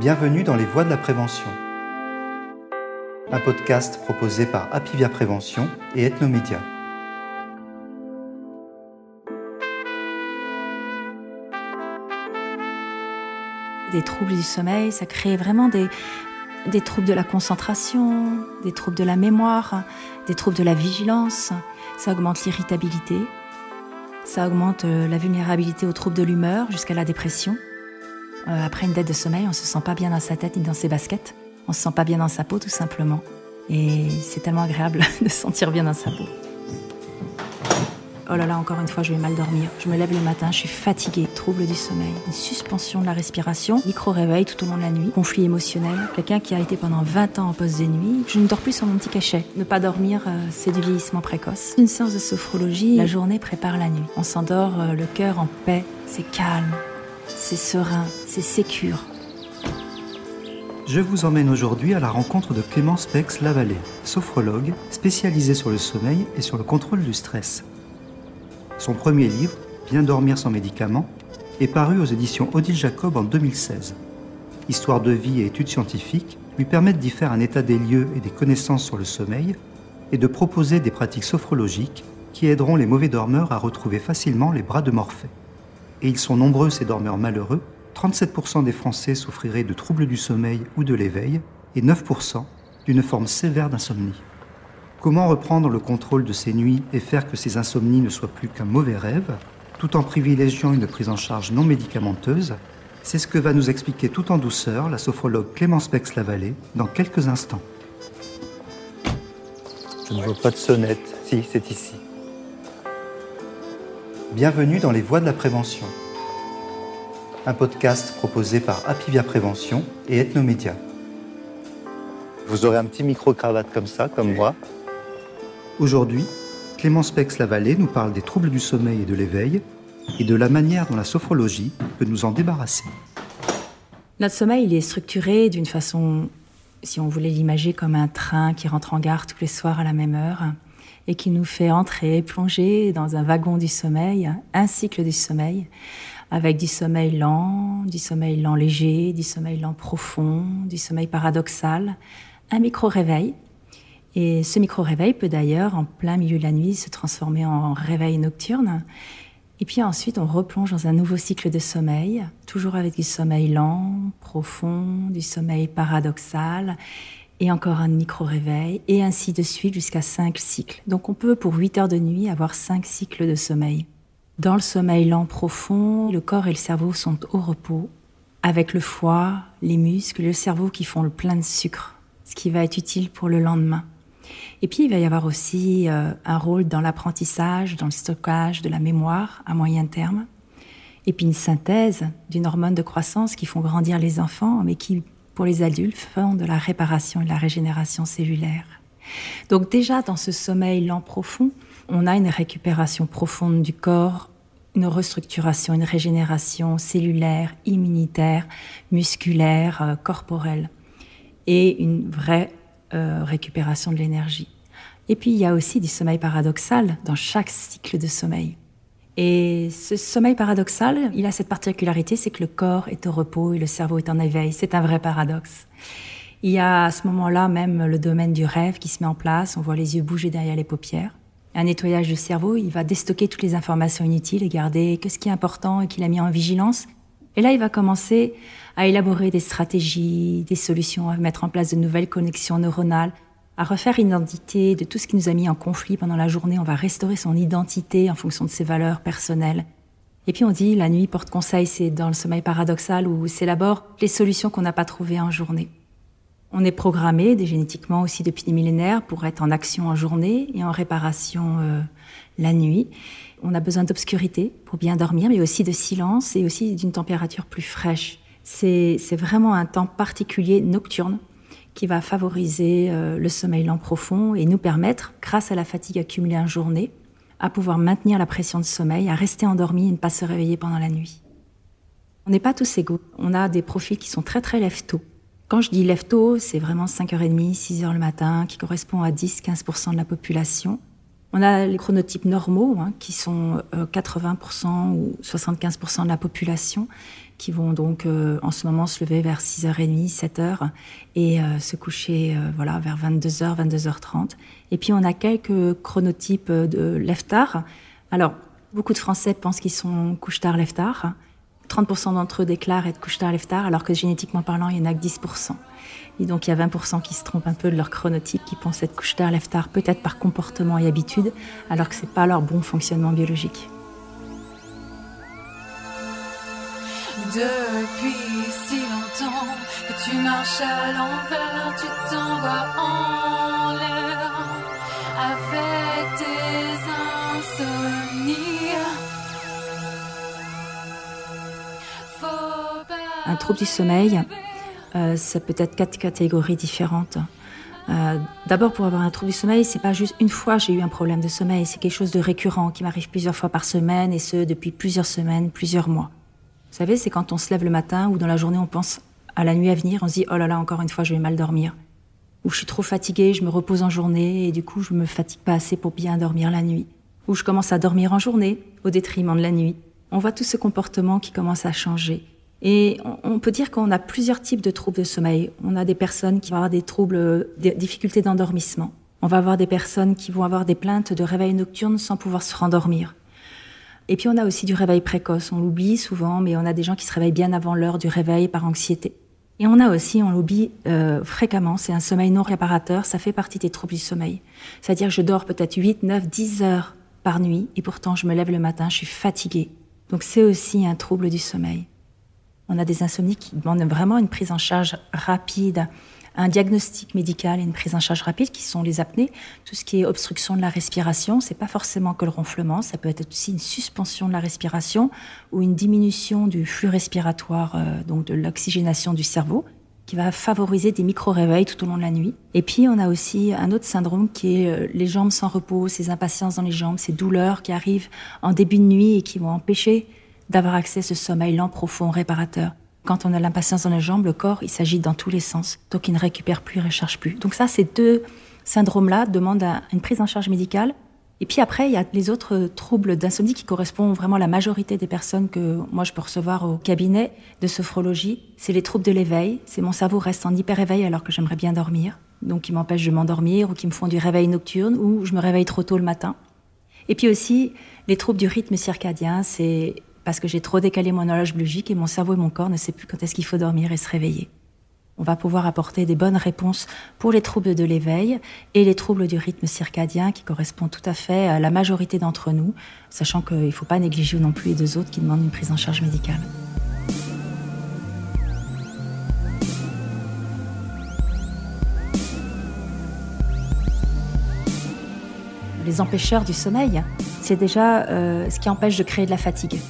Bienvenue dans les voies de la prévention. Un podcast proposé par Apivia Prévention et Ethnomédia. Des troubles du sommeil, ça crée vraiment des, des troubles de la concentration, des troubles de la mémoire, des troubles de la vigilance. Ça augmente l'irritabilité, ça augmente euh, la vulnérabilité aux troubles de l'humeur jusqu'à la dépression. Euh, après une dette de sommeil, on se sent pas bien dans sa tête ni dans ses baskets. On se sent pas bien dans sa peau tout simplement. Et c'est tellement agréable de se sentir bien dans sa peau. Oh là là, encore une fois, je vais mal dormir. Je me lève le matin, je suis fatiguée, trouble du sommeil, une suspension de la respiration, micro-réveil tout au long de la nuit, conflit émotionnel, quelqu'un qui a été pendant 20 ans en poste de nuit. Je ne dors plus sur mon petit cachet. Ne pas dormir, euh, c'est du vieillissement précoce. Une séance de sophrologie, la journée prépare la nuit. On s'endort euh, le cœur en paix, c'est calme, c'est serein, c'est sécure. Je vous emmène aujourd'hui à la rencontre de Clémence Pex Lavallée, sophrologue spécialisée sur le sommeil et sur le contrôle du stress. Son premier livre, Bien dormir sans médicaments, est paru aux éditions Odile Jacob en 2016. Histoire de vie et études scientifiques lui permettent d'y faire un état des lieux et des connaissances sur le sommeil et de proposer des pratiques sophrologiques qui aideront les mauvais dormeurs à retrouver facilement les bras de Morphée. Et ils sont nombreux ces dormeurs malheureux, 37% des Français souffriraient de troubles du sommeil ou de l'éveil et 9% d'une forme sévère d'insomnie. Comment reprendre le contrôle de ces nuits et faire que ces insomnies ne soient plus qu'un mauvais rêve, tout en privilégiant une prise en charge non médicamenteuse? C'est ce que va nous expliquer tout en douceur la sophrologue Clémence Bex-Lavallée dans quelques instants. Je ne vois pas de sonnette. Si, c'est ici. Bienvenue dans les voies de la prévention. Un podcast proposé par Apivia Prévention et Ethnomédia. Vous aurez un petit micro-cravate comme ça, comme moi, Aujourd'hui, Clémence Pex-Lavallée nous parle des troubles du sommeil et de l'éveil et de la manière dont la sophrologie peut nous en débarrasser. Notre sommeil, il est structuré d'une façon, si on voulait l'imager comme un train qui rentre en gare tous les soirs à la même heure et qui nous fait entrer, plonger dans un wagon du sommeil, un cycle du sommeil, avec du sommeil lent, du sommeil lent léger, du sommeil lent profond, du sommeil paradoxal, un micro-réveil et ce micro-réveil peut d'ailleurs, en plein milieu de la nuit, se transformer en réveil nocturne. Et puis ensuite, on replonge dans un nouveau cycle de sommeil, toujours avec du sommeil lent, profond, du sommeil paradoxal, et encore un micro-réveil, et ainsi de suite jusqu'à cinq cycles. Donc on peut, pour huit heures de nuit, avoir cinq cycles de sommeil. Dans le sommeil lent profond, le corps et le cerveau sont au repos, avec le foie, les muscles, le cerveau qui font le plein de sucre, ce qui va être utile pour le lendemain. Et puis, il va y avoir aussi euh, un rôle dans l'apprentissage, dans le stockage de la mémoire à moyen terme. Et puis une synthèse d'une hormone de croissance qui font grandir les enfants, mais qui, pour les adultes, font de la réparation et de la régénération cellulaire. Donc déjà, dans ce sommeil lent profond, on a une récupération profonde du corps, une restructuration, une régénération cellulaire, immunitaire, musculaire, euh, corporelle, et une vraie euh, récupération de l'énergie. Et puis il y a aussi du sommeil paradoxal dans chaque cycle de sommeil. Et ce sommeil paradoxal, il a cette particularité, c'est que le corps est au repos et le cerveau est en éveil. C'est un vrai paradoxe. Il y a à ce moment-là même le domaine du rêve qui se met en place. On voit les yeux bouger derrière les paupières. Un nettoyage du cerveau, il va déstocker toutes les informations inutiles et garder que ce qui est important et qu'il a mis en vigilance. Et là, il va commencer à élaborer des stratégies, des solutions, à mettre en place de nouvelles connexions neuronales, à refaire une identité de tout ce qui nous a mis en conflit pendant la journée. On va restaurer son identité en fonction de ses valeurs personnelles. Et puis on dit la nuit porte conseil, c'est dans le sommeil paradoxal où d'abord les solutions qu'on n'a pas trouvées en journée. On est programmé, génétiquement aussi depuis des millénaires, pour être en action en journée et en réparation euh, la nuit. On a besoin d'obscurité pour bien dormir, mais aussi de silence et aussi d'une température plus fraîche. C'est vraiment un temps particulier nocturne qui va favoriser euh, le sommeil lent profond et nous permettre, grâce à la fatigue accumulée en journée, à pouvoir maintenir la pression de sommeil, à rester endormi et ne pas se réveiller pendant la nuit. On n'est pas tous égaux. On a des profils qui sont très très lève-tôt. Quand je dis lève-tôt, c'est vraiment 5h30, 6h le matin, qui correspond à 10-15% de la population. On a les chronotypes normaux, hein, qui sont 80% euh, ou 75% de la population, qui vont donc euh, en ce moment se lever vers 6h30, 7h et euh, se coucher euh, voilà vers 22h, 22h30. Et puis on a quelques chronotypes de lève-tard. Alors, beaucoup de Français pensent qu'ils sont couche-tard, lève-tard. 30% d'entre eux déclarent être couche-tard, lève-tard, alors que génétiquement parlant, il n'y en a que 10%. Et donc il y a 20% qui se trompent un peu de leur chronotype, qui pensent être couche-tard, lève-tard, peut-être par comportement et habitude, alors que c'est pas leur bon fonctionnement biologique. Depuis si longtemps que tu marches à l'envers, tu t'envoies en l'air avec tes insomnies. Un trouble du sommeil, euh, ça peut être quatre catégories différentes. Euh, D'abord, pour avoir un trouble du sommeil, c'est pas juste une fois j'ai eu un problème de sommeil, c'est quelque chose de récurrent qui m'arrive plusieurs fois par semaine et ce depuis plusieurs semaines, plusieurs mois. Vous savez, c'est quand on se lève le matin ou dans la journée, on pense à la nuit à venir, on se dit oh là là, encore une fois, je vais mal dormir. Ou je suis trop fatiguée, je me repose en journée et du coup, je me fatigue pas assez pour bien dormir la nuit. Ou je commence à dormir en journée au détriment de la nuit. On voit tout ce comportement qui commence à changer. Et on peut dire qu'on a plusieurs types de troubles de sommeil. On a des personnes qui vont avoir des troubles, des difficultés d'endormissement. On va avoir des personnes qui vont avoir des plaintes de réveil nocturne sans pouvoir se rendormir. Et puis on a aussi du réveil précoce. On l'oublie souvent, mais on a des gens qui se réveillent bien avant l'heure du réveil par anxiété. Et on a aussi, on l'oublie euh, fréquemment, c'est un sommeil non réparateur. Ça fait partie des troubles du sommeil. C'est-à-dire que je dors peut-être 8, 9, 10 heures par nuit et pourtant je me lève le matin, je suis fatiguée. Donc c'est aussi un trouble du sommeil. On a des insomnies qui demandent vraiment une prise en charge rapide un diagnostic médical et une prise en charge rapide qui sont les apnées. Tout ce qui est obstruction de la respiration, c'est pas forcément que le ronflement, ça peut être aussi une suspension de la respiration ou une diminution du flux respiratoire, euh, donc de l'oxygénation du cerveau qui va favoriser des micro-réveils tout au long de la nuit. Et puis, on a aussi un autre syndrome qui est euh, les jambes sans repos, ces impatiences dans les jambes, ces douleurs qui arrivent en début de nuit et qui vont empêcher d'avoir accès à ce sommeil lent, profond, réparateur. Quand on a l'impatience dans les jambes, le corps, il s'agit dans tous les sens. Donc, il ne récupère plus, il ne recharge plus. Donc ça, ces deux syndromes-là demandent une prise en charge médicale. Et puis après, il y a les autres troubles d'insomnie qui correspondent vraiment à la majorité des personnes que moi je peux recevoir au cabinet de sophrologie. C'est les troubles de l'éveil. C'est mon cerveau reste en hyper-éveil alors que j'aimerais bien dormir. Donc, qui m'empêchent de m'endormir ou qui me font du réveil nocturne ou je me réveille trop tôt le matin. Et puis aussi, les troubles du rythme circadien, c'est parce que j'ai trop décalé mon horloge biologique et mon cerveau et mon corps ne savent plus quand est-ce qu'il faut dormir et se réveiller. On va pouvoir apporter des bonnes réponses pour les troubles de l'éveil et les troubles du rythme circadien qui correspondent tout à fait à la majorité d'entre nous, sachant qu'il ne faut pas négliger non plus les deux autres qui demandent une prise en charge médicale. Les empêcheurs du sommeil, c'est déjà euh, ce qui empêche de créer de la fatigue.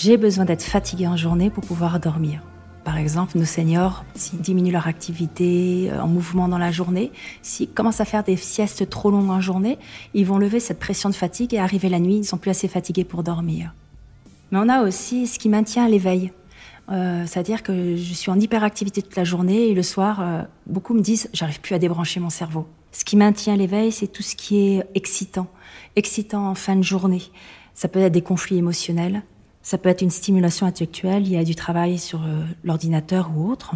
J'ai besoin d'être fatigué en journée pour pouvoir dormir. Par exemple, nos seniors, s'ils diminuent leur activité euh, en mouvement dans la journée, s'ils commencent à faire des siestes trop longues en journée, ils vont lever cette pression de fatigue et arriver la nuit, ils sont plus assez fatigués pour dormir. Mais on a aussi ce qui maintient l'éveil. Euh, c'est-à-dire que je suis en hyperactivité toute la journée et le soir, euh, beaucoup me disent j'arrive plus à débrancher mon cerveau. Ce qui maintient l'éveil, c'est tout ce qui est excitant, excitant en fin de journée. Ça peut être des conflits émotionnels, ça peut être une stimulation intellectuelle liée à du travail sur euh, l'ordinateur ou autre.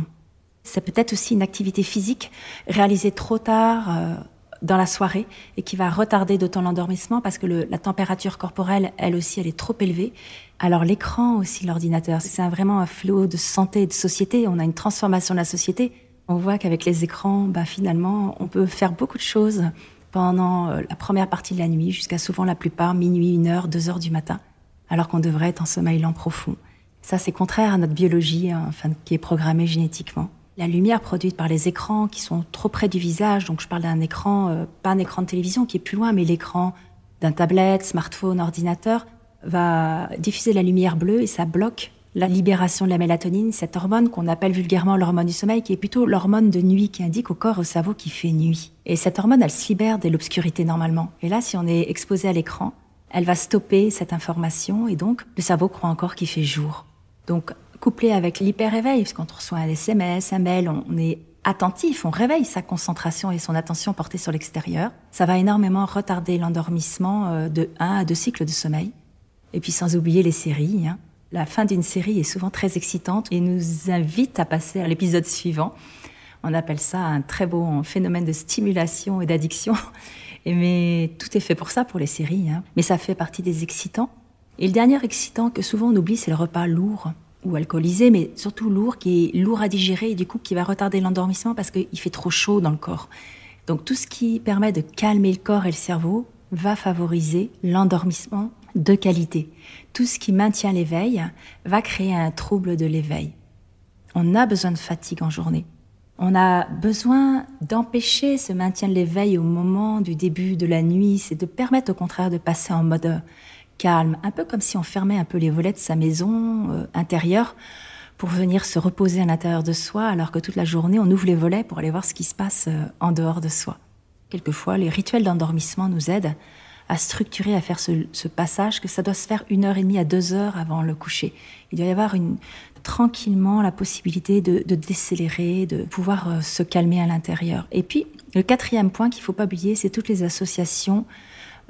Ça peut être aussi une activité physique réalisée trop tard euh, dans la soirée et qui va retarder d'autant l'endormissement parce que la température corporelle, elle aussi, elle est trop élevée. Alors l'écran aussi, l'ordinateur, c'est vraiment un flot de santé et de société. On a une transformation de la société. On voit qu'avec les écrans, bah, finalement, on peut faire beaucoup de choses pendant euh, la première partie de la nuit, jusqu'à souvent la plupart minuit, une heure, deux heures du matin alors qu'on devrait être en sommeil lent profond. Ça, c'est contraire à notre biologie, hein, enfin, qui est programmée génétiquement. La lumière produite par les écrans qui sont trop près du visage, donc je parle d'un écran, euh, pas un écran de télévision qui est plus loin, mais l'écran d'un tablette, smartphone, ordinateur, va diffuser la lumière bleue et ça bloque la libération de la mélatonine, cette hormone qu'on appelle vulgairement l'hormone du sommeil, qui est plutôt l'hormone de nuit, qui indique au corps, au cerveau qu'il fait nuit. Et cette hormone, elle se libère dès l'obscurité normalement. Et là, si on est exposé à l'écran, elle va stopper cette information et donc le cerveau croit encore qu'il fait jour. Donc couplé avec l'hyper-réveil, parce quand on reçoit un SMS, un mail, on est attentif, on réveille sa concentration et son attention portée sur l'extérieur. Ça va énormément retarder l'endormissement euh, de un à deux cycles de sommeil. Et puis sans oublier les séries. Hein. La fin d'une série est souvent très excitante et nous invite à passer à l'épisode suivant. On appelle ça un très beau phénomène de stimulation et d'addiction. Mais tout est fait pour ça, pour les séries. Hein. Mais ça fait partie des excitants. Et le dernier excitant que souvent on oublie, c'est le repas lourd ou alcoolisé, mais surtout lourd, qui est lourd à digérer et du coup qui va retarder l'endormissement parce qu'il fait trop chaud dans le corps. Donc tout ce qui permet de calmer le corps et le cerveau va favoriser l'endormissement de qualité. Tout ce qui maintient l'éveil va créer un trouble de l'éveil. On a besoin de fatigue en journée. On a besoin d'empêcher ce maintien de l'éveil au moment du début de la nuit, c'est de permettre au contraire de passer en mode calme, un peu comme si on fermait un peu les volets de sa maison euh, intérieure pour venir se reposer à l'intérieur de soi, alors que toute la journée on ouvre les volets pour aller voir ce qui se passe euh, en dehors de soi. Quelquefois, les rituels d'endormissement nous aident à structurer, à faire ce, passage, que ça doit se faire une heure et demie à deux heures avant le coucher. Il doit y avoir tranquillement la possibilité de, décélérer, de pouvoir euh, se calmer à l'intérieur. Et puis, le quatrième point qu'il ne faut pas oublier, c'est toutes les associations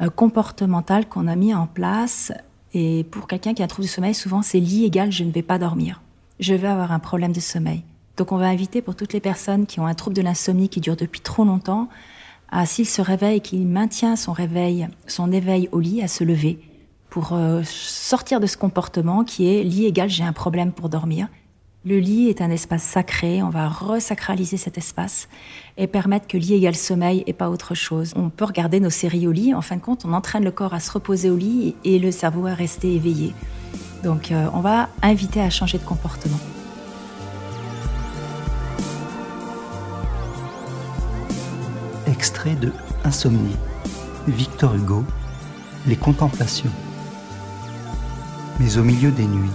euh, comportementales qu'on a mis en place. Et pour quelqu'un qui a un trouble du sommeil, souvent c'est lit égal je ne vais pas dormir. Je vais avoir un problème de sommeil. Donc on va inviter pour toutes les personnes qui ont un trouble de l'insomnie qui dure depuis trop longtemps, à s'il se réveille qu'il maintient son réveil, son éveil au lit, à se lever pour euh, sortir de ce comportement qui est lit égal j'ai un problème pour dormir. Le lit est un espace sacré, on va resacraliser cet espace et permettre que lit égale sommeil et pas autre chose. On peut regarder nos séries au lit, en fin de compte on entraîne le corps à se reposer au lit et le cerveau à rester éveillé. Donc euh, on va inviter à changer de comportement. Extrait de Insomnie, Victor Hugo, Les Contemplations. Mais au milieu des nuits,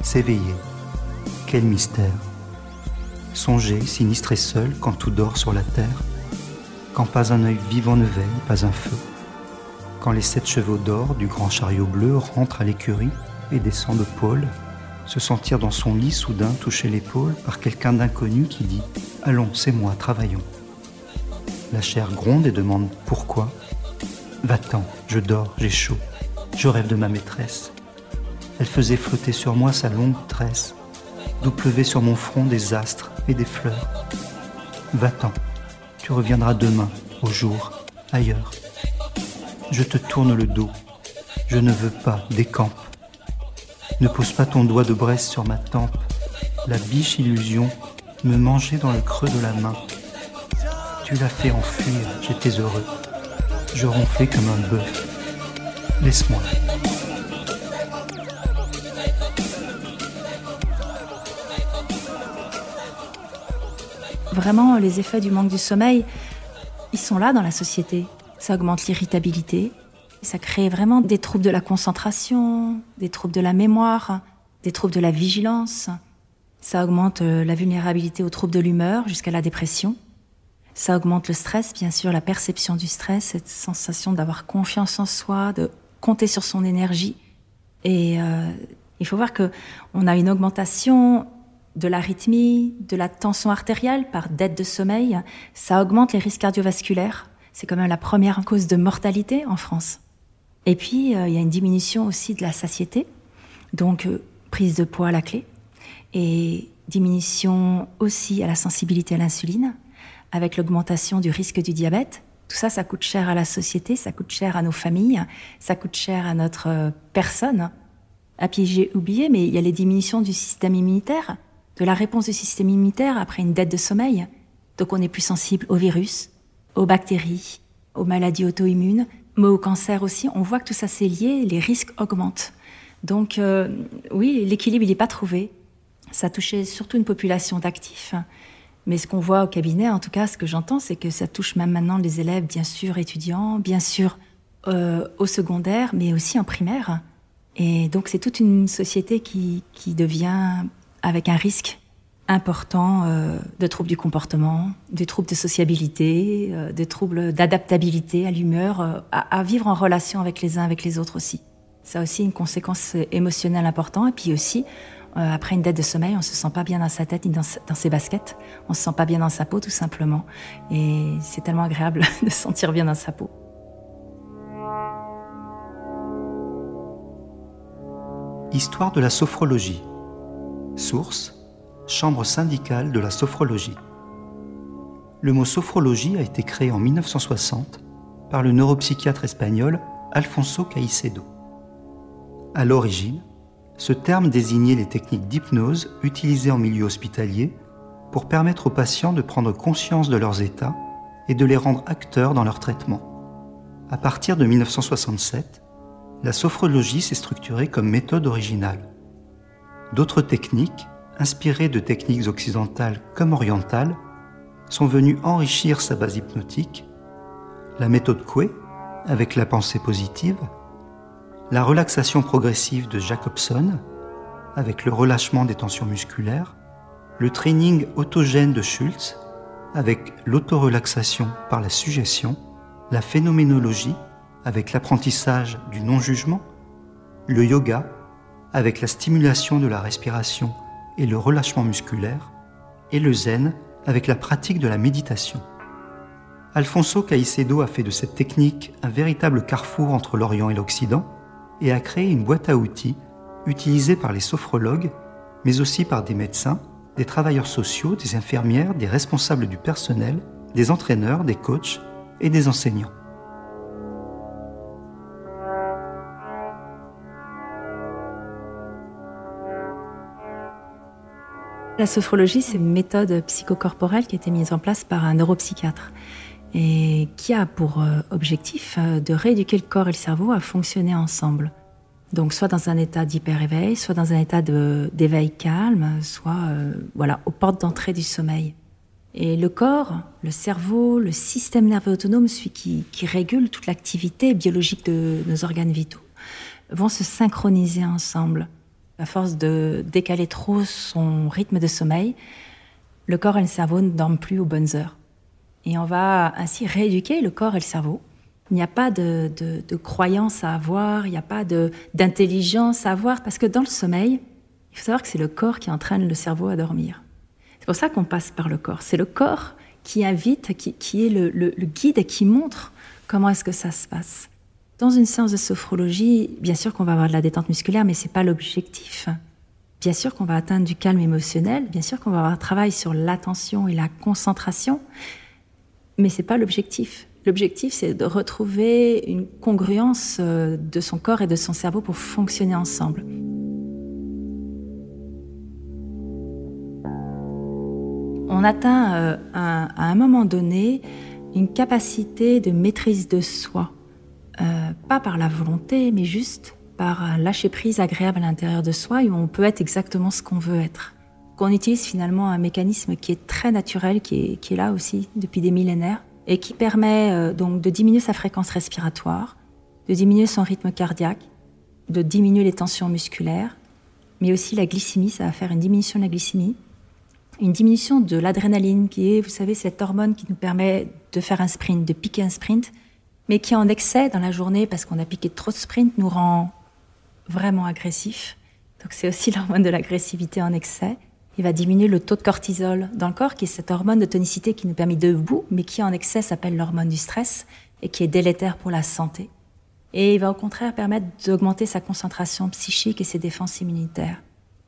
s'éveiller, quel mystère. Songer, sinistre et seul, quand tout dort sur la terre, quand pas un œil vivant ne veille, pas un feu, quand les sept chevaux d'or du grand chariot bleu rentrent à l'écurie et descendent de pôle, se sentir dans son lit soudain toucher l'épaule par quelqu'un d'inconnu qui dit ⁇ Allons, c'est moi, travaillons ⁇ la chair gronde et demande pourquoi? Va-t'en, je dors, j'ai chaud, je rêve de ma maîtresse. Elle faisait flotter sur moi sa longue tresse, d'où pleuvaient sur mon front des astres et des fleurs. Va-t'en, tu reviendras demain, au jour, ailleurs. Je te tourne le dos, je ne veux pas, décampe. Ne pose pas ton doigt de Bresse sur ma tempe, la biche illusion me mangeait dans le creux de la main. Tu l'as fait enfuir, j'étais heureux. Je ronflais comme un bœuf. Laisse-moi. Vraiment, les effets du manque du sommeil, ils sont là dans la société. Ça augmente l'irritabilité, ça crée vraiment des troubles de la concentration, des troubles de la mémoire, des troubles de la vigilance. Ça augmente euh, la vulnérabilité aux troubles de l'humeur jusqu'à la dépression. Ça augmente le stress, bien sûr, la perception du stress, cette sensation d'avoir confiance en soi, de compter sur son énergie. Et euh, il faut voir que on a une augmentation de l'arythmie, de la tension artérielle par dette de sommeil. Ça augmente les risques cardiovasculaires. C'est quand même la première cause de mortalité en France. Et puis, euh, il y a une diminution aussi de la satiété, donc euh, prise de poids à la clé, et diminution aussi à la sensibilité à l'insuline avec l'augmentation du risque du diabète. Tout ça, ça coûte cher à la société, ça coûte cher à nos familles, ça coûte cher à notre euh, personne. À puis j'ai oublié, mais il y a les diminutions du système immunitaire, de la réponse du système immunitaire après une dette de sommeil. Donc on est plus sensible aux virus, aux bactéries, aux maladies auto-immunes, mais au cancer aussi. On voit que tout ça c'est lié, les risques augmentent. Donc euh, oui, l'équilibre il n'est pas trouvé. Ça touchait surtout une population d'actifs mais ce qu'on voit au cabinet, en tout cas, ce que j'entends, c'est que ça touche même maintenant les élèves, bien sûr, étudiants, bien sûr, euh, au secondaire, mais aussi en primaire. Et donc, c'est toute une société qui, qui devient avec un risque important euh, de troubles du comportement, de troubles de sociabilité, euh, de troubles d'adaptabilité à l'humeur, à, à, vivre en relation avec les uns, avec les autres aussi. Ça a aussi une conséquence émotionnelle importante. Et puis aussi, euh, après une dette de sommeil, on se sent pas bien dans sa tête ni dans, ses baskets. On se sent pas bien dans sa peau, tout simplement. Et c'est tellement agréable de se sentir bien dans sa peau. Histoire de la sophrologie. Source Chambre syndicale de la sophrologie. Le mot sophrologie a été créé en 1960 par le neuropsychiatre espagnol Alfonso Caicedo. À l'origine, ce terme désignait les techniques d'hypnose utilisées en milieu hospitalier pour permettre aux patients de prendre conscience de leurs états et de les rendre acteurs dans leur traitement. À partir de 1967, la sophrologie s'est structurée comme méthode originale. D'autres techniques, inspirées de techniques occidentales comme orientales, sont venues enrichir sa base hypnotique. La méthode Coué, avec la pensée positive, la relaxation progressive de Jacobson, avec le relâchement des tensions musculaires, le training autogène de Schultz, avec l'autorelaxation par la suggestion, la phénoménologie, avec l'apprentissage du non-jugement, le yoga, avec la stimulation de la respiration et le relâchement musculaire, et le zen, avec la pratique de la méditation. Alfonso Caicedo a fait de cette technique un véritable carrefour entre l'Orient et l'Occident et a créé une boîte à outils utilisée par les sophrologues, mais aussi par des médecins, des travailleurs sociaux, des infirmières, des responsables du personnel, des entraîneurs, des coachs et des enseignants. La sophrologie, c'est une méthode psychocorporelle qui a été mise en place par un neuropsychiatre et qui a pour euh, objectif euh, de rééduquer le corps et le cerveau à fonctionner ensemble. Donc soit dans un état d'hyper-éveil, soit dans un état d'éveil calme, soit euh, voilà aux portes d'entrée du sommeil. Et le corps, le cerveau, le système nerveux autonome, celui qui, qui régule toute l'activité biologique de nos organes vitaux, vont se synchroniser ensemble à force de décaler trop son rythme de sommeil, le corps et le cerveau ne dorment plus aux bonnes heures. Et on va ainsi rééduquer le corps et le cerveau. Il n'y a pas de, de, croyance à avoir, il n'y a pas d'intelligence à avoir, parce que dans le sommeil, il faut savoir que c'est le corps qui entraîne le cerveau à dormir. C'est pour ça qu'on passe par le corps. C'est le corps qui invite, qui, qui est le, le, guide et qui montre comment est-ce que ça se passe. Dans une séance de sophrologie, bien sûr qu'on va avoir de la détente musculaire, mais c'est pas l'objectif. Bien sûr qu'on va atteindre du calme émotionnel, bien sûr qu'on va avoir un travail sur l'attention et la concentration, mais c'est pas l'objectif. L'objectif, c'est de retrouver une congruence euh, de son corps et de son cerveau pour fonctionner ensemble. On atteint euh, à un moment donné une capacité de maîtrise de soi euh, pas par la volonté, mais juste par un lâcher prise agréable à l'intérieur de soi où on peut être exactement ce qu'on veut être. Qu'on utilise finalement un mécanisme qui est très naturel, qui est, qui est là aussi depuis des millénaires et qui permet euh, donc de diminuer sa fréquence respiratoire, de diminuer son rythme cardiaque, de diminuer les tensions musculaires, mais aussi la glycémie, ça va faire une diminution de la glycémie, une diminution de l'adrénaline qui est, vous savez, cette hormone qui nous permet de faire un sprint, de piquer un sprint, mais qui en excès dans la journée parce qu'on a piqué trop de sprint nous rend vraiment agressifs. Donc c'est aussi l'hormone de l'agressivité en excès. Il va diminuer le taux de cortisol dans le corps, qui est cette hormone de tonicité qui nous permet de debout, mais qui en excès s'appelle l'hormone du stress et qui est délétère pour la santé. Et il va au contraire permettre d'augmenter sa concentration psychique et ses défenses immunitaires.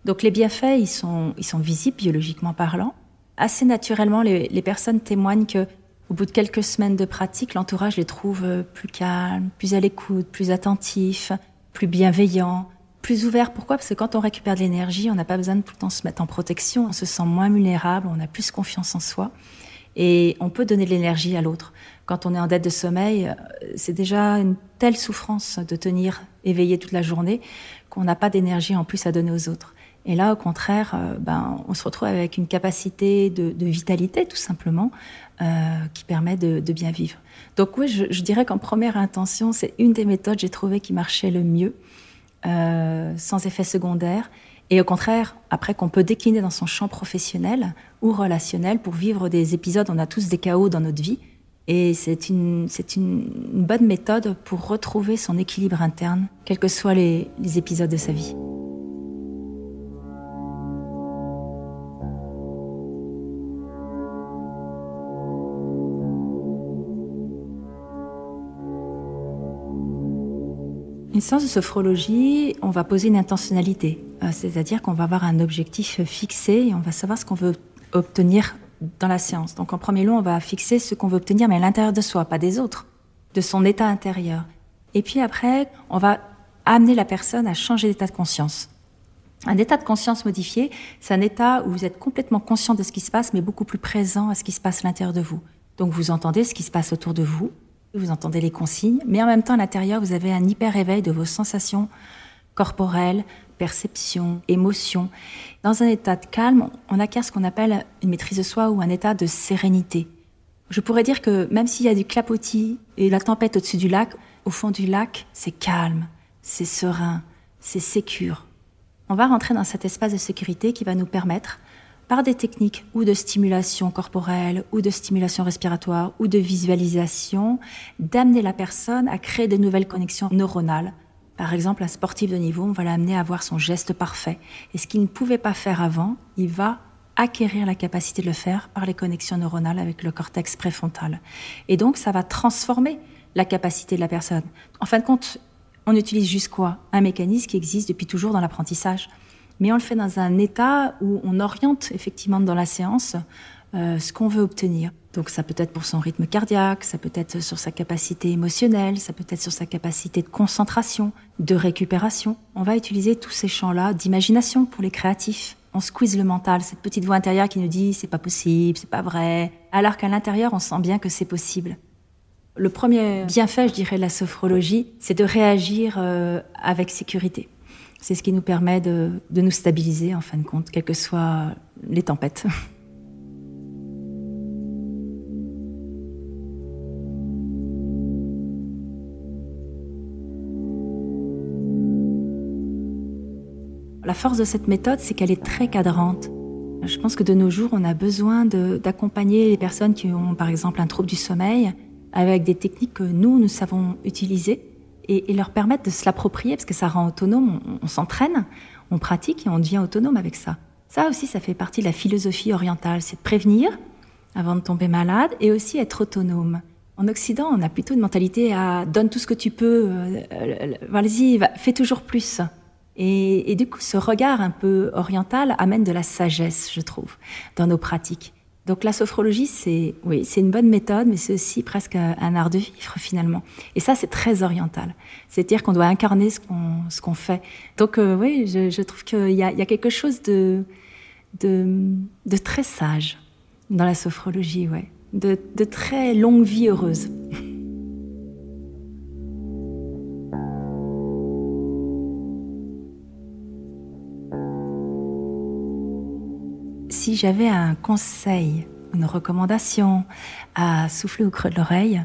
Donc les bienfaits, ils sont, ils sont visibles biologiquement parlant. Assez naturellement, les, les personnes témoignent que au bout de quelques semaines de pratique, l'entourage les trouve euh, plus calmes, plus à l'écoute, plus attentifs, plus bienveillants, plus ouverts. Pourquoi? Parce que quand on récupère de l'énergie, on n'a pas besoin de tout le temps se mettre en protection, on se sent moins vulnérable, on a plus confiance en soi et on peut donner de l'énergie à l'autre. Quand on est en dette de sommeil, euh, c'est déjà une telle souffrance de tenir éveillé toute la journée qu'on n'a pas d'énergie en plus à donner aux autres. Et là, au contraire, euh, ben, on se retrouve avec une capacité de, vitalité, tout simplement, euh, qui permet de, de, bien vivre. Donc oui, je, je dirais qu'en première intention, c'est une des méthodes j'ai trouvé qui marchait le mieux, euh, sans effet secondaire. Et au contraire, après qu'on peut décliner dans son champ professionnel ou relationnel pour vivre des épisodes, on a tous des chaos dans notre vie. Et c'est une, c'est une, bonne méthode pour retrouver son équilibre interne, quels que soient les, les épisodes de sa vie. Une séance de sophrologie, on va poser une intentionnalité, euh, c'est-à-dire qu'on va avoir un objectif fixé et on va savoir ce qu'on veut obtenir dans la séance. Donc en premier lieu, on va fixer ce qu'on veut obtenir, mais à l'intérieur de soi, pas des autres, de son état intérieur. Et puis après, on va amener la personne à changer d'état de conscience. Un état de conscience modifié, c'est un état où vous êtes complètement conscient de ce qui se passe, mais beaucoup plus présent à ce qui se passe à l'intérieur de vous. Donc vous entendez ce qui se passe autour de vous, vous entendez les consignes, mais en même temps à l'intérieur, vous avez un hyper éveil de vos sensations corporelles, perceptions, émotions. Dans un état de calme, on acquiert ce qu'on appelle une maîtrise de soi ou un état de sérénité. Je pourrais dire que même s'il y a du clapotis et la tempête au-dessus du lac, au fond du lac, c'est calme, c'est serein, c'est sécure. On va rentrer dans cet espace de sécurité qui va nous permettre par des techniques ou de stimulation corporelle, ou de stimulation respiratoire, ou de visualisation, d'amener la personne à créer de nouvelles connexions neuronales. Par exemple, un sportif de niveau, on va l'amener à avoir son geste parfait. Et ce qu'il ne pouvait pas faire avant, il va acquérir la capacité de le faire par les connexions neuronales avec le cortex préfrontal. Et donc, ça va transformer la capacité de la personne. En fin de compte, on utilise juste quoi? Un mécanisme qui existe depuis toujours dans l'apprentissage mais on le fait dans un état où on oriente effectivement dans la séance euh, ce qu'on veut obtenir. Donc ça peut être pour son rythme cardiaque, ça peut être sur sa capacité émotionnelle, ça peut être sur sa capacité de concentration, de récupération. On va utiliser tous ces champs-là d'imagination pour les créatifs. On squeeze le mental, cette petite voix intérieure qui nous dit c'est pas possible, c'est pas vrai, alors qu'à l'intérieur on sent bien que c'est possible. Le premier bienfait, je dirais, de la sophrologie, c'est de réagir euh, avec sécurité. C'est ce qui nous permet de, nous stabiliser, en fin de compte, quelles que soient les tempêtes. La force de cette méthode, c'est qu'elle est très cadrante. Je pense que de nos jours, on a besoin d'accompagner les personnes qui ont, par exemple, un trouble du sommeil avec des techniques que nous, nous savons utiliser et, leur permettre de se l'approprier, parce que ça rend autonome, on, s'entraîne, on pratique et on devient autonome avec ça. Ça aussi, ça fait partie de la philosophie orientale, c'est de prévenir avant de tomber malade et aussi être autonome. En Occident, on a plutôt une mentalité à donne tout ce que tu peux, euh, euh, vas-y, fais toujours plus. Et, et, du coup, ce regard un peu oriental amène de la sagesse, je trouve, dans nos pratiques. Donc la sophrologie, c'est oui, c'est une bonne méthode, mais c'est aussi presque un art de vivre finalement. Et ça, c'est très oriental. C'est-à-dire qu'on doit incarner ce qu'on ce qu'on fait. Donc euh, oui, je, je trouve qu'il y a, il y a quelque chose de, de, de très sage dans la sophrologie, ouais, de, de très longue vie heureuse. Si j'avais un conseil, une recommandation à souffler au creux de l'oreille,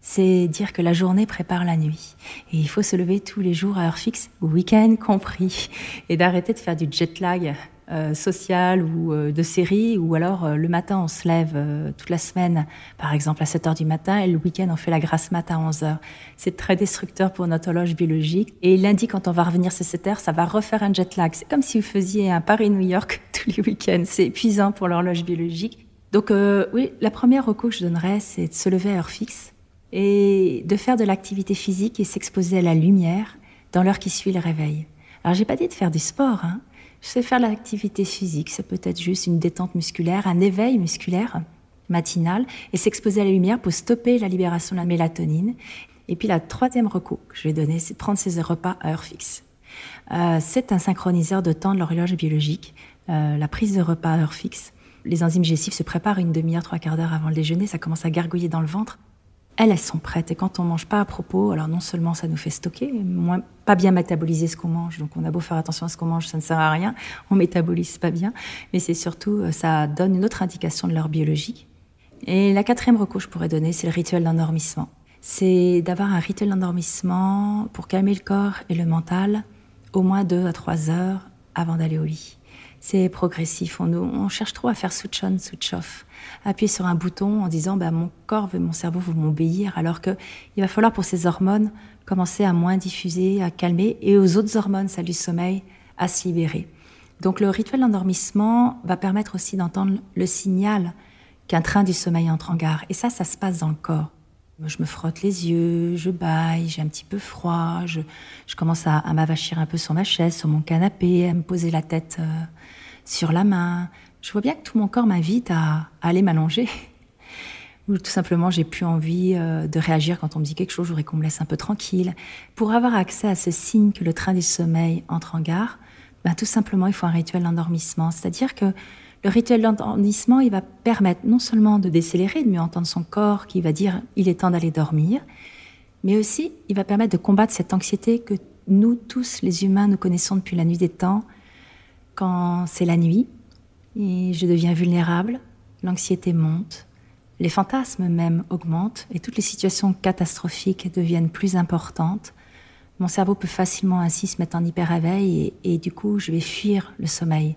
c'est dire que la journée prépare la nuit. Et il faut se lever tous les jours à heure fixe, week-end compris, et d'arrêter de faire du jet lag euh, social ou euh, de série, ou alors euh, le matin on se lève toute la semaine, par exemple à 7 heures du matin, et le week-end on fait la grasse mat à 11 heures. C'est très destructeur pour notre horloge biologique. Et lundi, quand on va revenir sur 7 heures, ça va refaire un jet lag. C'est comme si vous faisiez un Paris-New York tous les week-ends. C'est épuisant pour l'horloge biologique. Donc oui, la première recours que je donnerais, c'est de se lever à heure fixe et de faire de l'activité physique et s'exposer à la lumière dans l'heure qui suit le réveil. Alors j'ai pas dit de faire du sport, hein, je sais faire l'activité physique, ça peut être juste une détente musculaire, un éveil musculaire matinal, et s'exposer à la lumière pour stopper la libération de la mélatonine. Et puis la troisième recours que je vais donner, c'est prendre ses repas à heure fixe. Euh, c'est un synchroniseur de temps de l'horloge biologique. Euh, la prise de repas à heure fixe. Les enzymes digestifs se préparent une demi-heure, trois quarts d'heure avant le déjeuner, ça commence à gargouiller dans le ventre elles, elles sont prêtes. Et quand on mange pas à propos, alors non seulement ça nous fait stocker, moins, pas bien métaboliser ce qu'on mange. Donc on a beau faire attention à ce qu'on mange, ça ne sert à rien. On métabolise pas bien. Mais c'est surtout, euh, ça donne une autre indication de l'heure biologique. Et la quatrième recours que je pourrais donner, c'est le rituel d'endormissement. C'est d'avoir un rituel d'endormissement pour calmer le corps et le mental au moins deux à trois heures avant d'aller au lit c'est progressif. On, cherche trop à faire switch on, switch off. Appuyer sur un bouton en disant bah, mon corps, mon cerveau vont m'obéir, alors que il va falloir pour ces hormones commencer à moins diffuser, à calmer, et aux autres hormones, celles du sommeil, à se libérer. Donc le rituel d'endormissement va permettre aussi d'entendre le signal qu'un train du sommeil entre en gare. Et ça, ça se passe dans le corps. Je me frotte les yeux, je baille, j'ai un petit peu froid, je, commence à, m'avachir un peu sur ma chaise, sur mon canapé, à me poser la tête euh, sur la main. Je vois bien que tout mon corps m'invite à, aller m'allonger. Ou tout simplement, j'ai plus envie euh, de réagir quand on me dit quelque chose, je voudrais qu'on me laisse un peu tranquille. Pour avoir accès à ce signe que le train du sommeil entre en gare, ben, tout simplement, il faut un rituel d'endormissement. C'est-à-dire que le rituel d'endormissement, il va permettre non seulement de décélérer, de mieux entendre son corps qui va dire il est temps d'aller dormir, mais aussi il va permettre de combattre cette anxiété que nous tous, les humains, nous connaissons depuis la nuit des temps. Quand c'est la nuit et je deviens vulnérable, l'anxiété monte, les fantasmes même augmentent et toutes les situations catastrophiques deviennent plus importantes. Mon cerveau peut facilement ainsi se mettre en hyper-éveil et, et, du coup, je vais fuir le sommeil.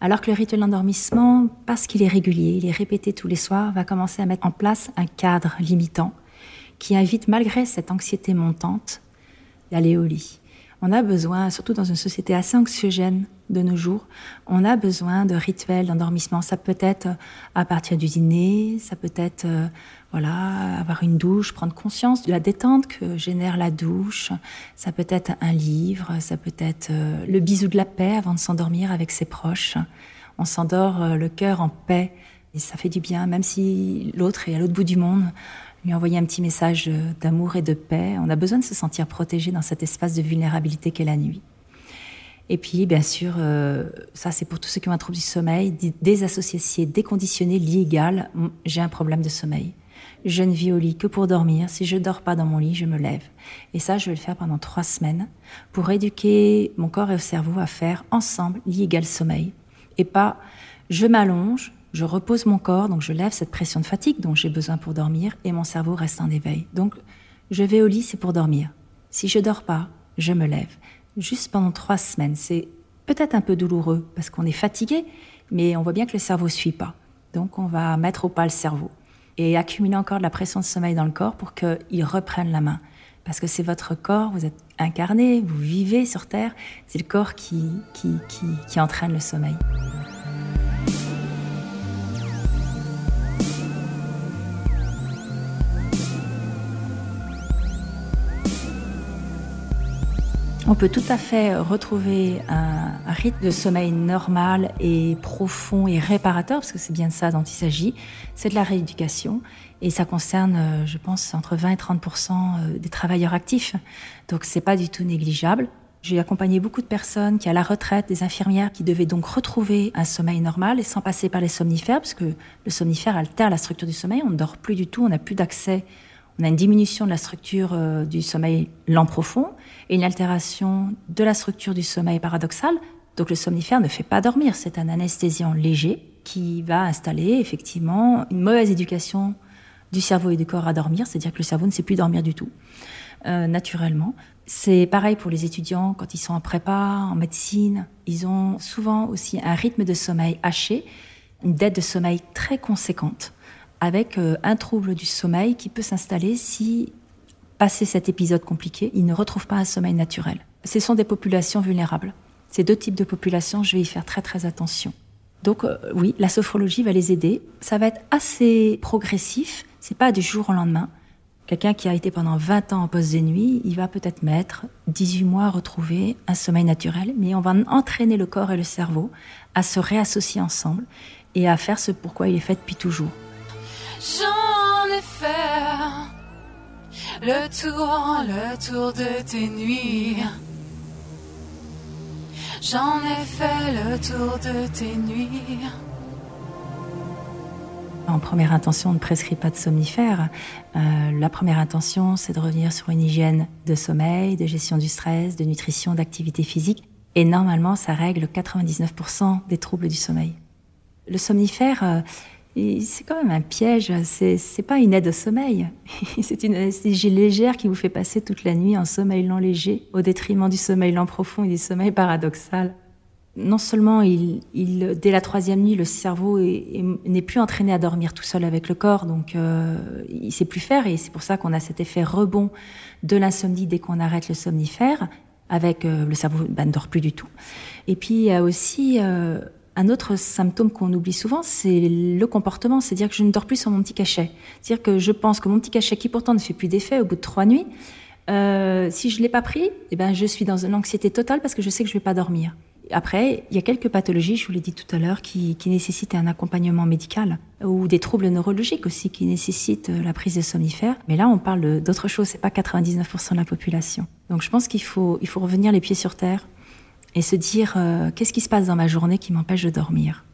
Alors que le rituel d'endormissement, parce qu'il est régulier, il est répété tous les soirs, va commencer à mettre en place un cadre limitant qui invite, malgré cette anxiété montante, d'aller au lit on a besoin, surtout dans une société assez anxiogène de nos jours, on a besoin de rituels d'endormissement. Ça peut être euh, à partir du dîner, ça peut être euh, voilà avoir une douche, prendre conscience de la détente que génère la douche. Ça peut être un livre, ça peut être euh, le bisou de la paix avant de s'endormir avec ses proches. On s'endort le cœur en paix et ça fait du bien, même si l'autre est à l'autre bout du monde lui envoyer un petit message d'amour et de paix. On a besoin de se sentir protégé dans cet espace de vulnérabilité qu'est la nuit. Et puis, bien sûr, euh, ça c'est pour tous ceux qui ont un trouble du sommeil, désassocié, déconditionné, légal, j'ai un problème de sommeil. Je ne vis au lit que pour dormir. Si je dors pas dans mon lit, je me lève. Et ça, je vais le faire pendant trois semaines pour éduquer mon corps et le cerveau à faire ensemble lit égal sommeil. Et pas je m'allonge, je repose mon corps, donc je lève cette pression de fatigue dont j'ai besoin pour dormir et mon cerveau reste en éveil. Donc je vais au lit, c'est pour dormir. Si je dors pas, je me lève. Juste pendant trois semaines, c'est peut-être un peu douloureux parce qu'on est fatigué, mais on voit bien que le cerveau suit pas. Donc on va mettre au pas le cerveau et accumuler encore de la pression de sommeil dans le corps pour qu'il reprenne la main. Parce que c'est votre corps, vous êtes incarné, vous vivez sur Terre, c'est le corps qui, qui, qui, qui entraîne le sommeil. On peut tout à fait retrouver un, rythme de sommeil normal et profond et réparateur, parce que c'est bien de ça dont il s'agit. C'est de la rééducation et ça concerne, euh, je pense, entre 20 et 30% euh, des travailleurs actifs. Donc c'est pas du tout négligeable. J'ai accompagné beaucoup de personnes qui, à la retraite, des infirmières qui devaient donc retrouver un sommeil normal et sans passer par les somnifères, parce que le somnifère altère la structure du sommeil. On ne dort plus du tout, on n'a plus d'accès on a une diminution de la structure euh, du sommeil lent profond et une altération de la structure du sommeil paradoxal. Donc le somnifère ne fait pas dormir, c'est un anesthésiant léger qui va installer effectivement une mauvaise éducation du cerveau et du corps à dormir, c'est-à-dire que le cerveau ne sait plus dormir du tout, euh, naturellement. C'est pareil pour les étudiants quand ils sont en prépa, en médecine. Ils ont souvent aussi un rythme de sommeil haché, une dette de sommeil très conséquente avec euh, un trouble du sommeil qui peut s'installer si, passé cet épisode compliqué, ils ne retrouvent pas un sommeil naturel. Ce sont des populations vulnérables. Ces deux types de populations, je vais y faire très très attention. Donc euh, oui, la sophrologie va les aider. Ça va être assez progressif, c'est pas du jour au lendemain. Quelqu'un qui a été pendant 20 ans en poste de nuit, il va peut-être mettre 18 mois à retrouver un sommeil naturel, mais on va entraîner le corps et le cerveau à se réassocier ensemble et à faire ce pourquoi il est fait depuis toujours. J'en ai fait le tour, le tour de tes nuits. J'en ai fait le tour de tes nuits. En première intention, on ne prescrit pas de somnifères. Euh, la première intention, c'est de revenir sur une hygiène de sommeil, de gestion du stress, de nutrition, d'activité physique. Et normalement, ça règle 99% des troubles du sommeil. Le somnifère, euh, c'est quand même un piège, c'est pas une aide au sommeil. c'est une anesthésie légère qui vous fait passer toute la nuit en sommeil lent léger, au détriment du sommeil lent profond et du sommeil paradoxal. Non seulement, il, dès la troisième nuit, le cerveau n'est plus entraîné à dormir tout seul avec le corps, donc euh, il sait plus faire, et c'est pour ça qu'on a cet effet rebond de l'insomnie dès qu'on arrête le somnifère, avec euh, le cerveau ben, ne dort plus du tout. Et puis il y a aussi euh, Un autre symptôme qu'on oublie souvent, c'est le comportement, c'est-à-dire que je ne dors plus sur mon petit cachet. C'est-à-dire que je pense que mon petit cachet, qui pourtant ne fait plus d'effet au bout de trois nuits, euh, si je ne l'ai pas pris, eh ben, je suis dans une anxiété totale parce que je sais que je ne vais pas dormir. Après, il y a quelques pathologies, je vous l'ai dit tout à l'heure, qui, nécessitent un accompagnement médical ou des troubles neurologiques aussi qui nécessitent euh, la prise de somnifères. Mais là, on parle d'autre chose. C'est pas 99% de la population. Donc, je pense qu'il faut, il faut revenir les pieds sur terre et se dire euh, qu'est-ce qui se passe dans ma journée qui m'empêche de dormir?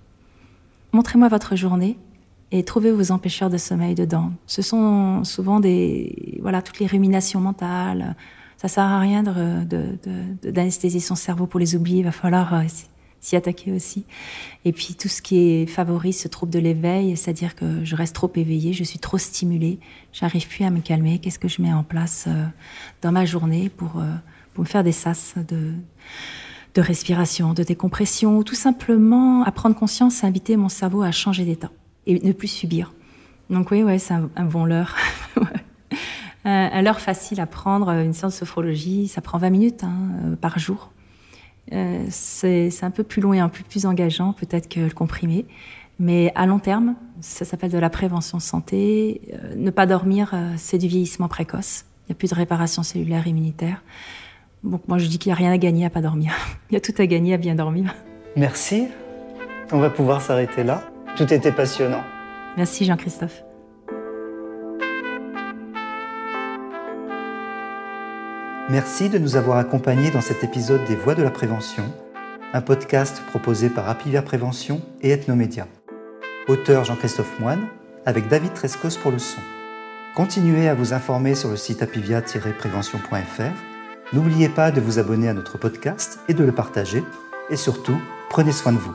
Montrez-moi votre journée et trouvez vos empêcheurs de sommeil dedans. Ce sont souvent des voilà toutes les ruminations mentales, ça sert à rien d'anesthésier de, de, son cerveau pour les oublier. Il va falloir euh, s'y attaquer aussi. Et puis tout ce qui favorise ce trouble de l'éveil, c'est-à-dire que je reste trop éveillée, je suis trop stimulée, j'arrive plus à me calmer. Qu'est-ce que je mets en place euh, dans ma journée pour, pour me faire des sas de, de respiration, de décompression, ou tout simplement à prendre conscience et inviter mon cerveau à changer d'état et ne plus subir. Donc oui, ouais, c'est un, bon leurre. un leurre facile à prendre, une séance de sophrologie, ça prend 20 minutes hein, euh, par jour. Euh, c'est un peu plus long et un peu plus engageant peut-être que le comprimé. Mais à long terme, ça s'appelle de la prévention santé. Euh, ne pas dormir, c'est du vieillissement précoce. Il n'y a plus de réparation cellulaire immunitaire. Donc moi je dis qu'il n'y a rien à gagner à pas dormir. Il y a tout à gagner à bien dormir. Merci. On va pouvoir s'arrêter là. Tout était passionnant. Merci Jean-Christophe. Merci de nous avoir accompagnés dans cet épisode des Voix de la Prévention, un podcast proposé par Apivia Prévention et Ethnomédia. Auteur Jean-Christophe Moine, avec David Trescos pour le son. Continuez à vous informer sur le site apivia-prévention.fr. N'oubliez pas de vous abonner à notre podcast et de le partager. Et surtout, prenez soin de vous.